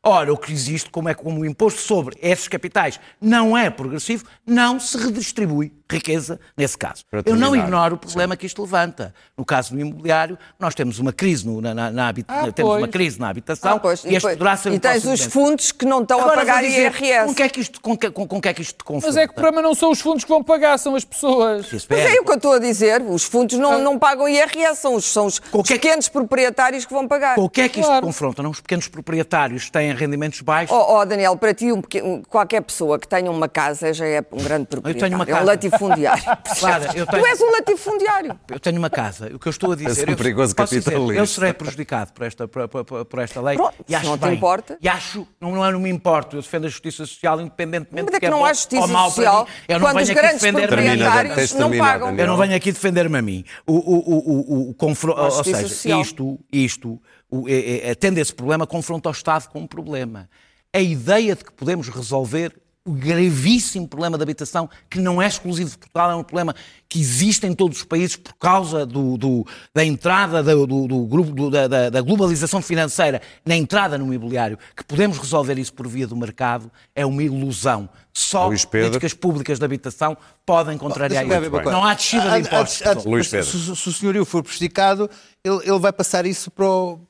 Ora, o que existe, como é que como o imposto sobre esses capitais não é progressivo, não se redistribui riqueza nesse caso. Eu não ignoro o problema que isto levanta. No caso do imobiliário, nós temos uma crise no- na, na, na habita- Ah, temos uma crise na habitação Ah, pois, e este poderá ser um e tens os fundos que não estão Agora a pagar dizer, IRS. Com que, é que isto, com, que, com, com que é que isto te confronta? Mas é que o problema não são os fundos que vão pagar, são as pessoas. Mas é- o que eu estou a dizer. Os fundos não, não pagam IRS, são os, são os que é que- pequenos proprietários que vão pagar. Com o que é que isto Claro. confronta? Não? Os pequenos proprietários têm têm rendimentos baixos. Oh, oh, Daniel, para ti, um pequeno- qualquer pessoa que tenha uma casa já é um grande proprietário. tenho uma É um casa. latifundiário. [LAUGHS] Clara, eu tenho- Tu és um latifundiário. Eu tenho uma casa. O que eu estou a dizer. És um eu, perigoso dizer, capitalista. eu serei prejudicado por esta, por, por- por esta lei. Pronto, e acho não te bem. importa. E acho, não, não, não me importo. Eu defendo a justiça social independentemente Mas é de que não bom há justiça social. Eu não quando venho os aqui grandes defender-me a mim. Termina, proprietários não pagam. Eu não venho aqui defender-me a mim. O, o, o, o, o ou seja, isto, isto o, é, é, tendo esse problema, confronta o Estado com um problema. A ideia de que podemos resolver o gravíssimo problema da habitação, que não é exclusivo de Portugal, é um problema que existe em todos os países por causa do- do- da entrada do, do- do grupo, do- da, da- globalização financeira na entrada no imobiliário, que podemos resolver isso por via do mercado, é uma ilusão. Só políticas públicas de habitação podem contrariar isso. Não há descida de impostos. antes- Luís Pedro. Se, se o senhorio for prejudicado, ele, ele vai passar isso para o.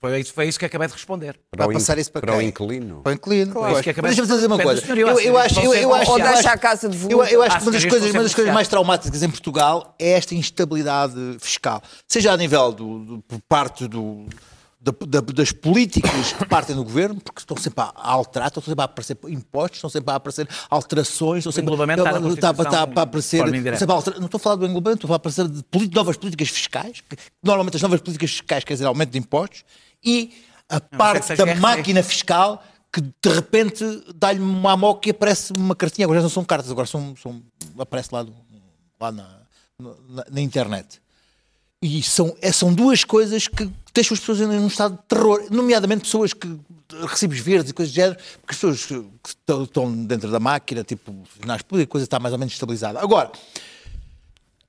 Foi isso, foi isso que acabei de responder. Para vai o passar isso para, para o quem? inquilino. Para o inquilino. Claro. Pois. Isso que acabei de- Deixa-me dizer uma coisa. Eu, eu acho, eu, acho, Ou eu deixa a casa de eu, eu acho que uma das coisas, uma das coisas mais traumáticas em Portugal é esta instabilidade fiscal. Seja a nível do, do- por parte do, da- da- das políticas que partem do governo, porque estão sempre a, alterar, estão sempre a aparecer impostos, estão sempre a aparecer alterações, estão sempre englobamento está está- está- está a aparecer. sempre a não estou a falar do englobamento, estou a aparecer de novas políticas fiscais, que normalmente as novas políticas fiscais quer dizer aumento de impostos, e a parte da GRC. máquina fiscal que de repente dá-lhe uma moca e aparece uma cartinha. Agora já não são cartas, agora são, são- aparece lá, do- lá na, na- na internet. E são, é- são duas coisas que deixam as pessoas em um estado de terror, nomeadamente pessoas que recibos verdes e coisas do género, porque as pessoas que, estão- estão dentro da máquina, tipo, nas públicas, a coisa está mais ou menos estabilizada. Agora,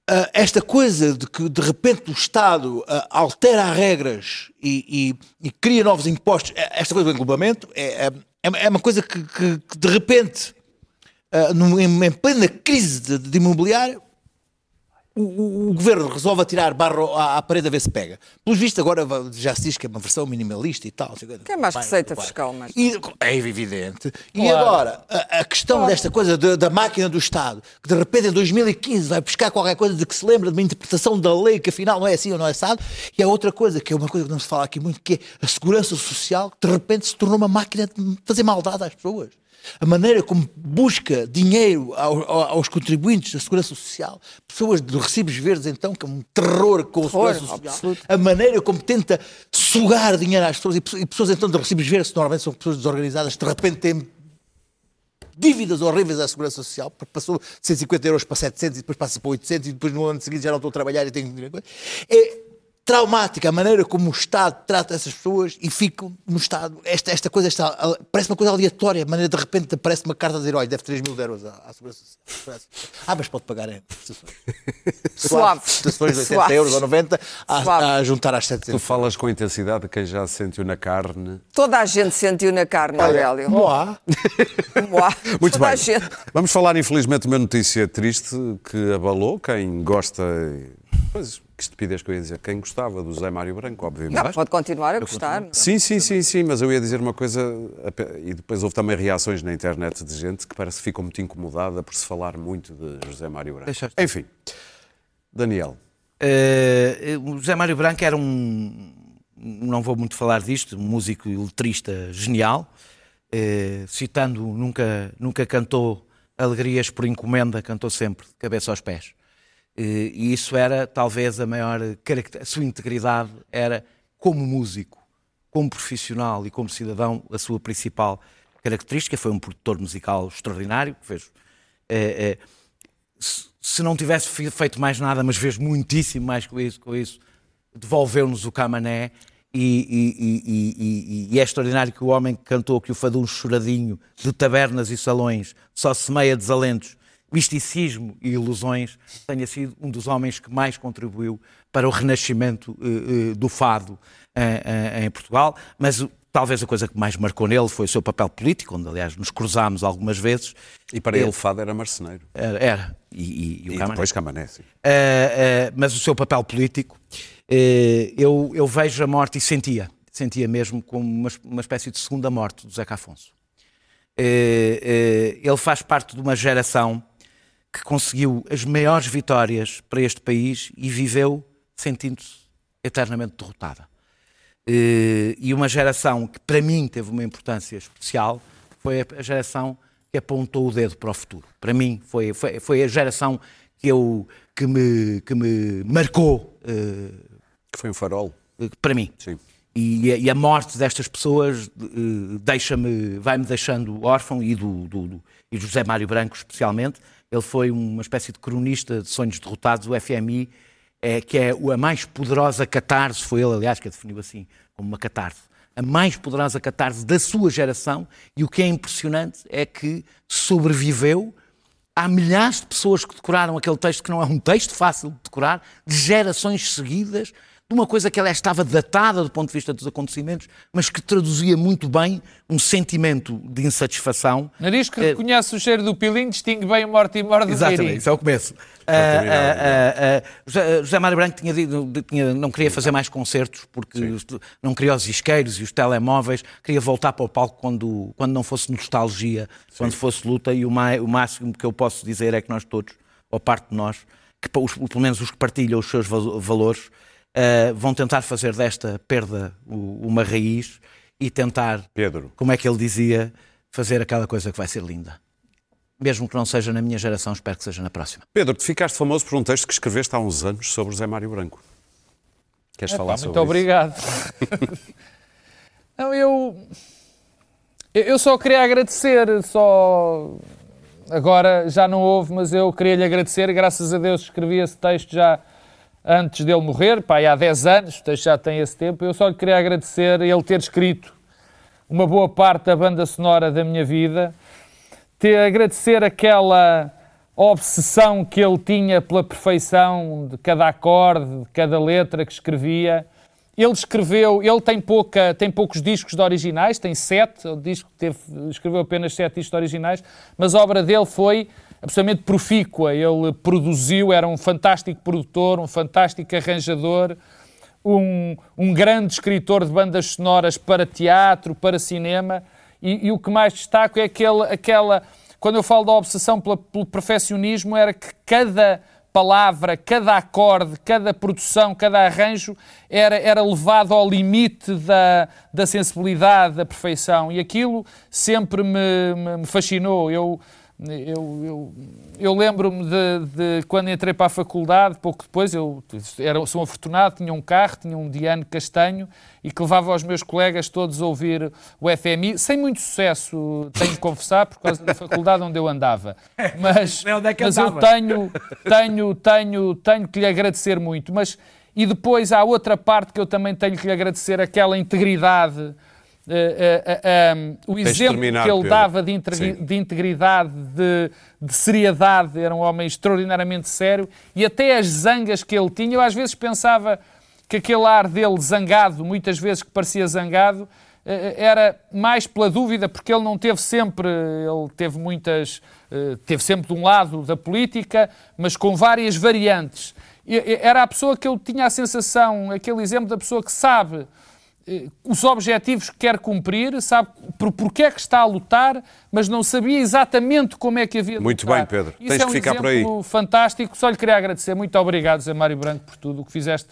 ah, esta coisa de que de repente o Estado ah, altera regras e, e- e cria novos impostos, eh, esta coisa do englobamento é, é- é uma coisa que, que- que de repente, em, em plena crise de, de imobiliário, o, o- o governo resolve atirar barro à, à parede a ver se pega. Pelos vistos, agora já se diz que é uma versão minimalista e tal. Que é mais Vai, receita vai. fiscal, mais E- é evidente. E Claro. agora, a, a questão desta coisa de- da máquina do Estado, que de repente em 2015 vai buscar qualquer coisa de que se lembra de uma interpretação da lei que afinal não é assim ou não é assado, e a outra coisa, que é uma coisa que não se fala aqui muito, que é a segurança social, que de repente se tornou uma máquina de fazer maldade às pessoas. A maneira como busca dinheiro ao- ao- aos contribuintes da Segurança Social, pessoas de recibos verdes, então, que é um terror com a Segurança Social, absoluto. a maneira como tenta sugar dinheiro às pessoas, e pessoas, então de recibos verdes, que normalmente são pessoas desorganizadas, de repente têm dívidas horríveis à Segurança Social, porque passou de 150 euros para 700 e depois passa para 800 e depois no ano seguinte já não estou a trabalhar e tenho. É traumática a maneira como o Estado trata essas pessoas e ficam no Estado. Esta, esta coisa esta, parece uma coisa aleatória, a maneira de repente aparece uma carta a dizer: olha, deve 3 mil euros à, à Segurança Social. Ah, mas pode pagar em prestações. [LAUGHS] Suave. Prestações de 80 Suave. euros ou 90 Suave. a, a juntar às Tu 700. falas com intensidade de quem já se sentiu na carne. Toda a gente sentiu na carne, Aurélio. Moá. Moá. [LAUGHS] Muito Toda bem. a gente. Vamos falar, infelizmente, de uma notícia triste que abalou quem gosta. Pois, que estupidez que eu ia dizer. Quem gostava do José Mário Branco, obviamente. Não, pode continuar a gostar. Sim, sim, sim, sim, mas eu ia dizer uma coisa, e depois houve também reações na internet de gente que parece que ficou muito incomodada por se falar muito de José Mário Branco. Enfim, Daniel, Eh, o José Mário Branco era um, não vou muito falar disto, um músico e letrista genial, Eh, citando, nunca, nunca cantou alegrias por encomenda, cantou sempre de cabeça aos pés. Eh, e isso era talvez a maior característica, a sua integridade era como músico, como profissional e como cidadão, a sua principal característica. Foi um produtor musical extraordinário, que eh, eh, se- não tivesse fe- feito mais nada, mas fez muitíssimo mais com isso, com isso devolveu-nos o Camané e- e- e- e é extraordinário que o homem que cantou que o fadum choradinho de tabernas e salões só semeia desalentos, misticismo e ilusões, tenha sido um dos homens que mais contribuiu para o renascimento eh, eh, do fado eh, em Portugal, mas talvez a coisa que mais marcou nele foi o seu papel político, onde aliás nos cruzámos algumas vezes. e para ele Fado era marceneiro. Era, era. E, e- e o E Camané. depois Camané, sim. Uh, uh, mas o seu papel político, uh, eu, eu vejo a morte e sentia, sentia mesmo como uma, uma espécie de segunda morte do Zeca Afonso. Uh, uh, ele faz parte de uma geração que conseguiu as maiores vitórias para este país e viveu sentindo-se eternamente derrotada. Eh, e uma geração que para mim teve uma importância especial foi a geração que apontou o dedo para o futuro. Para mim foi, foi, foi a geração que, eu, que, me, que me marcou. eh, Que foi um farol. para mim. Sim. E, a- e a morte destas pessoas eh, deixa-me, vai-me deixando órfão e do, do, do- e José Mário Branco especialmente. Ele foi uma espécie de cronista de sonhos derrotados do FMI, eh, que é o- a mais poderosa catarse, foi ele, aliás, que a definiu assim, como uma catarse. A mais poderosa catarse da sua geração, e o que é impressionante é que sobreviveu há milhares de pessoas que decoraram aquele texto, que não é um texto fácil de decorar, de gerações seguidas, de uma coisa que ela estava datada do ponto de vista dos acontecimentos, mas que traduzia muito bem um sentimento de insatisfação. Nariz que reconhece o cheiro do pilim, distingue bem o morte e morte do Exatamente, isso é o começo. Ah, ah, ah, ah, José, Mário Branco tinha, dito- tinha- não queria fazer mais concertos porque os- não queria os isqueiros e os telemóveis, queria voltar para o palco quando, quando não fosse nostalgia, quando fosse luta, e o, mai- o máximo que eu posso dizer é que nós todos, ou parte de nós, que, pelo menos os que partilham os seus val- valores, ah, vão tentar fazer desta perda o- uma raiz e tentar, Pedro. como é que ele dizia, fazer aquela coisa que vai ser linda. Mesmo que não seja na minha geração, espero que seja na próxima. Pedro, tu ficaste famoso por um texto que escreveste há uns anos sobre José Mário Branco. Queres falar Pá, sobre muito isso? obrigado. [LAUGHS] não, eu. eu- Eu só queria agradecer, só. Agora já não houve, mas eu queria lhe agradecer. Graças a Deus escrevi esse texto já antes dele morrer, e há 10 anos, já tem esse tempo. Eu só lhe queria agradecer ele ter escrito uma boa parte da banda sonora da minha vida, ter agradecer aquela obsessão que ele tinha pela perfeição de cada acorde, de cada letra que escrevia. Ele escreveu, ele tem, pouca, tem poucos discos de originais, tem sete, o disco teve, escreveu apenas sete discos originais, mas a obra dele foi absolutamente profícua. Ele produziu, era um fantástico produtor, um fantástico arranjador, um, um grande escritor de bandas sonoras para teatro, para cinema, e, e o que mais destaco é aquele, aquela. Quando eu falo da obsessão pela- pelo perfeccionismo, era que cada palavra, cada acorde, cada produção, cada arranjo era, era levado ao limite da, da sensibilidade, da perfeição. E aquilo sempre me, me- fascinou. Eu, eu, eu, eu lembro-me de, de quando entrei para a faculdade, pouco depois, eu era, sou afortunado, tinha um carro, tinha um Diane Castanho e que levava os meus colegas todos a ouvir o FMI, sem muito sucesso, tenho de confessar, por causa da faculdade onde eu andava. [LAUGHS] Mas, É é mas eu tenho, tenho, tenho, tenho que lhe agradecer muito. Mas, e depois há outra parte que eu também tenho que lhe agradecer, aquela integridade. Eh, eh, eh, um, o exemplo que ele Pedro. dava de, integri- Sim. de integridade, de, de seriedade, era um homem extraordinariamente sério, e até as zangas que ele tinha, eu às vezes pensava que aquele ar dele zangado, muitas vezes que parecia zangado, era mais pela dúvida, porque ele não teve sempre, ele teve muitas, teve sempre de um lado da política, mas com várias variantes. Era a pessoa que eu tinha a sensação, aquele exemplo da pessoa que sabe os objetivos que quer cumprir, sabe por porquê é que está a lutar, mas não sabia exatamente como é que havia de Muito lutar. bem, Pedro. Isso Tens é que um ficar por aí. exemplo fantástico. Só lhe queria agradecer. Muito obrigado, Zé Mário Branco, por tudo o que fizeste.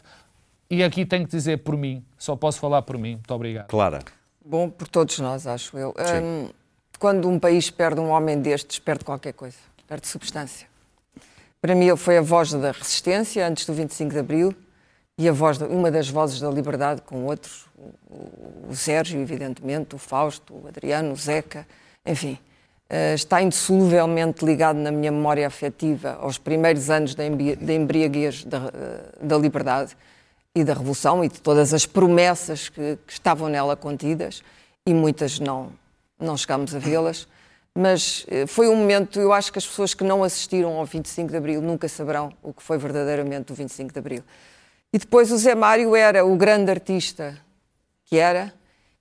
E aqui tenho que dizer por mim. Só posso falar por mim. Muito obrigado. Clara. Bom, por todos nós, acho eu. Hum, quando um país perde um homem destes, perde qualquer coisa, perde substância. Para mim, ele foi a voz da resistência antes do 25 de Abril e a voz uma das vozes da liberdade com outros, o, Sérgio, evidentemente, o Fausto, o Adriano, o Zeca, enfim. eh, está indissoluvelmente ligado na minha memória afetiva aos primeiros anos da embriaguez da, eh, da liberdade e da Revolução e de todas as promessas que, que estavam nela contidas e muitas não, não chegámos a vê-las. Mas eh, foi um momento, eu acho que as pessoas que não assistiram ao 25 de Abril nunca saberão o que foi verdadeiramente o 25 de Abril. E depois o Zé Mário era o grande artista que era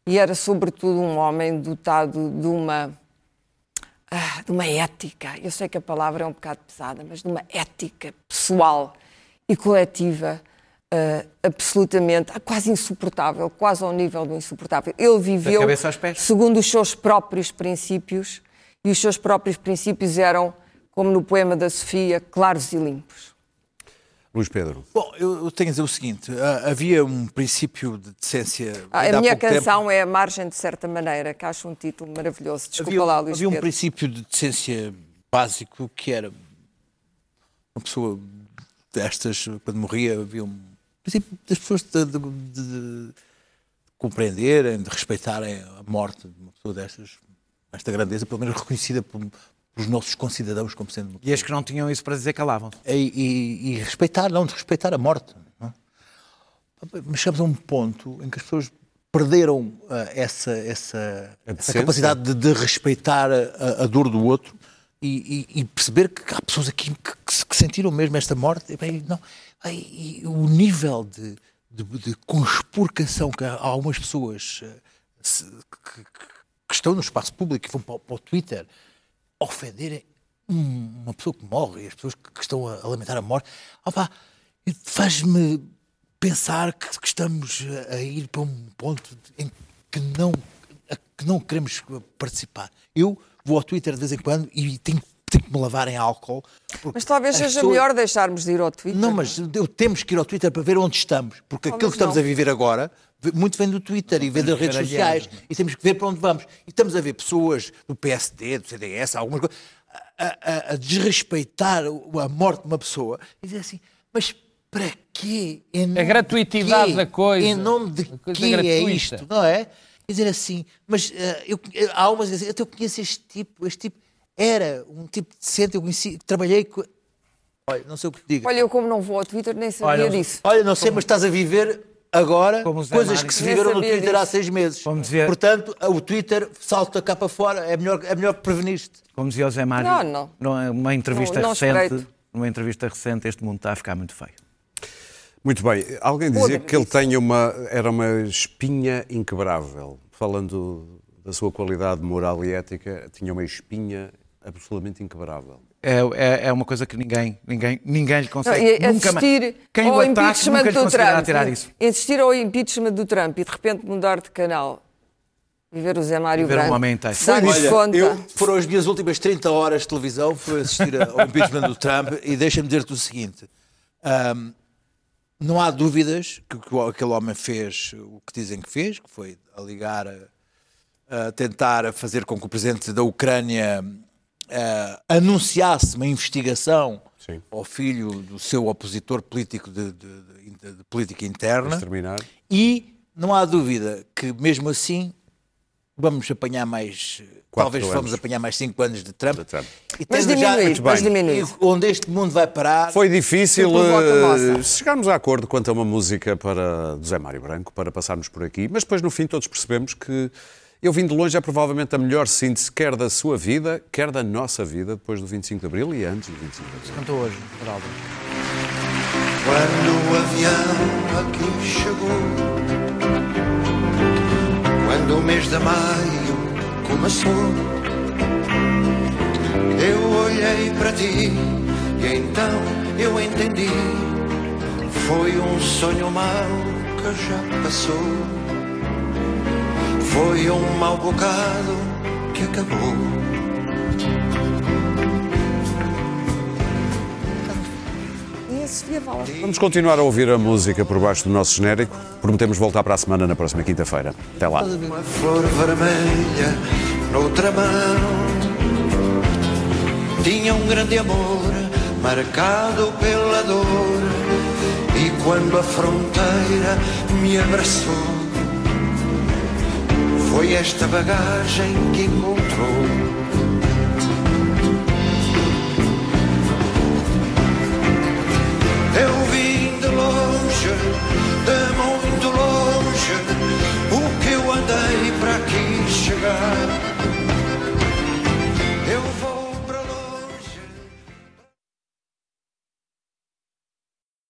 e era sobretudo um homem dotado de uma ah, de uma ética, eu sei que a palavra é um bocado pesada, mas de uma ética pessoal e coletiva ah, absolutamente, ah, quase insuportável, quase ao nível do insuportável. Ele viveu segundo os seus próprios princípios e os seus próprios princípios eram, como no poema da Sofia, claros e limpos. Luís Pedro. Bom, eu, tenho a dizer o seguinte: ah, havia um princípio de decência. Ah, a minha pouco tempo. canção é A Margem de Certa Maneira, que acho um título maravilhoso. Desculpa havia, lá, Luís havia um Pedro. princípio de decência básico que era uma pessoa destas, quando morria, havia um princípio das pessoas de, de- de- de compreenderem, de respeitarem a morte de uma pessoa destas, esta grandeza, pelo menos reconhecida por- pelos nossos concidadãos como sendo E as que não tinham isso para dizer calavam-se. e, e- e respeitar, não de respeitar a morte. não é? Mas chegamos a um ponto em que as pessoas perderam ah, essa, essa, essa capacidade de, de respeitar a, a dor do outro e, e- e perceber que há pessoas aqui que, que que sentiram mesmo esta morte. E, bem, não, e o nível de, de, de conspurcação que há algumas pessoas ah, se- que, que- que estão no espaço público e vão para, para o Twitter ofenderem um- uma pessoa que morre e as pessoas que, estão a, lamentar a morte, opá, faz-me pensar que, que estamos a, ir para um ponto em que não, que não queremos participar. Eu vou ao Twitter de vez em quando e tenho, tenho que me lavar em álcool. Mas talvez seja pessoas- melhor deixarmos de ir ao Twitter. não, mas eu, temos que ir ao Twitter para ver onde estamos, porque aquilo que estamos não. a viver agora, muito vem do Twitter e vem das redes sociais, e temos que ver para onde vamos. E estamos a ver pessoas do PSD, do CDS, algumas coisas, a, a- a desrespeitar a morte de uma pessoa e dizer assim, mas para quê? Em nome de gratuitidade quê? da coisa. Em nome de A quê é gratuita. isto, não é? Quer dizer assim, mas eh, eu, eu- há umas dizem, eu conheço este tipo, este tipo era um tipo decente, eu conheci, trabalhei com... Olha, não sei o que te diga. Olha, eu como não vou ao Twitter nem sabia Olha, disso. Olha, não sei, mas estás a viver agora coisas que se viveram no Twitter há disso. seis meses. Portanto, o Twitter salta cá para fora, é melhor, é melhor prevenir-te. Como dizia o Zé Mário, Não, não. numa- numa entrevista Não, não recente, espreito. numa entrevista recente, este mundo está a ficar muito feio. Muito bem. Alguém dizia que ele tenha uma, era uma espinha inquebrável. Falando da sua qualidade moral e ética, tinha uma espinha absolutamente inquebrável. É, é, é uma coisa que ninguém, ninguém, ninguém lhe Não, consegue. e nunca Quem ao o impeachment nunca lhe do Trump. tirar isso. Assistir ao impeachment do Trump e de repente mudar de canal e ver o Zé Mário Ver um Branco. homem inteiro. Olha, conta. eu, foram as minhas últimas 30 horas de televisão, foi assistir ao impeachment do Trump e deixa-me dizer-te o seguinte. ahm, não há dúvidas que, que aquele homem fez o que dizem que fez, que foi a ligar, a, a tentar fazer com que o presidente da Ucrânia ah, anunciasse uma investigação Sim. ao filho do seu opositor político de, de- de- de política interna. Exterminar. E não há dúvida que, mesmo assim, vamos apanhar mais. Quatro talvez anos. vamos apanhar mais 5 anos de Trump. De Trump. E Mas diminuir, mas diminuir. onde este mundo vai parar. Foi difícil se chegarmos a acordo quanto a uma música para do Zé Mário Branco, para passarmos por aqui, mas depois no fim todos percebemos que Eu vim de longe é provavelmente a melhor síntese, quer da sua vida, quer da nossa vida, depois do 25 de Abril e antes do 25 de Abril. Cantou hoje, Geraldo. Quando o avião aqui chegou, quando o mês de maio começou, eu olhei para ti e então eu entendi. Foi um sonho mau que já passou. Foi um mau bocado que acabou. Vamos continuar a ouvir a música por baixo do nosso genérico. Prometemos voltar para a semana, na próxima quinta-feira. Até lá. Uma flor vermelha noutra mão. Tinha um grande amor marcado pela dor. E quando a fronteira me abraçou, foi esta bagagem que encontrou. Eu vim de longe, de muito longe, o que eu andei para aqui chegar.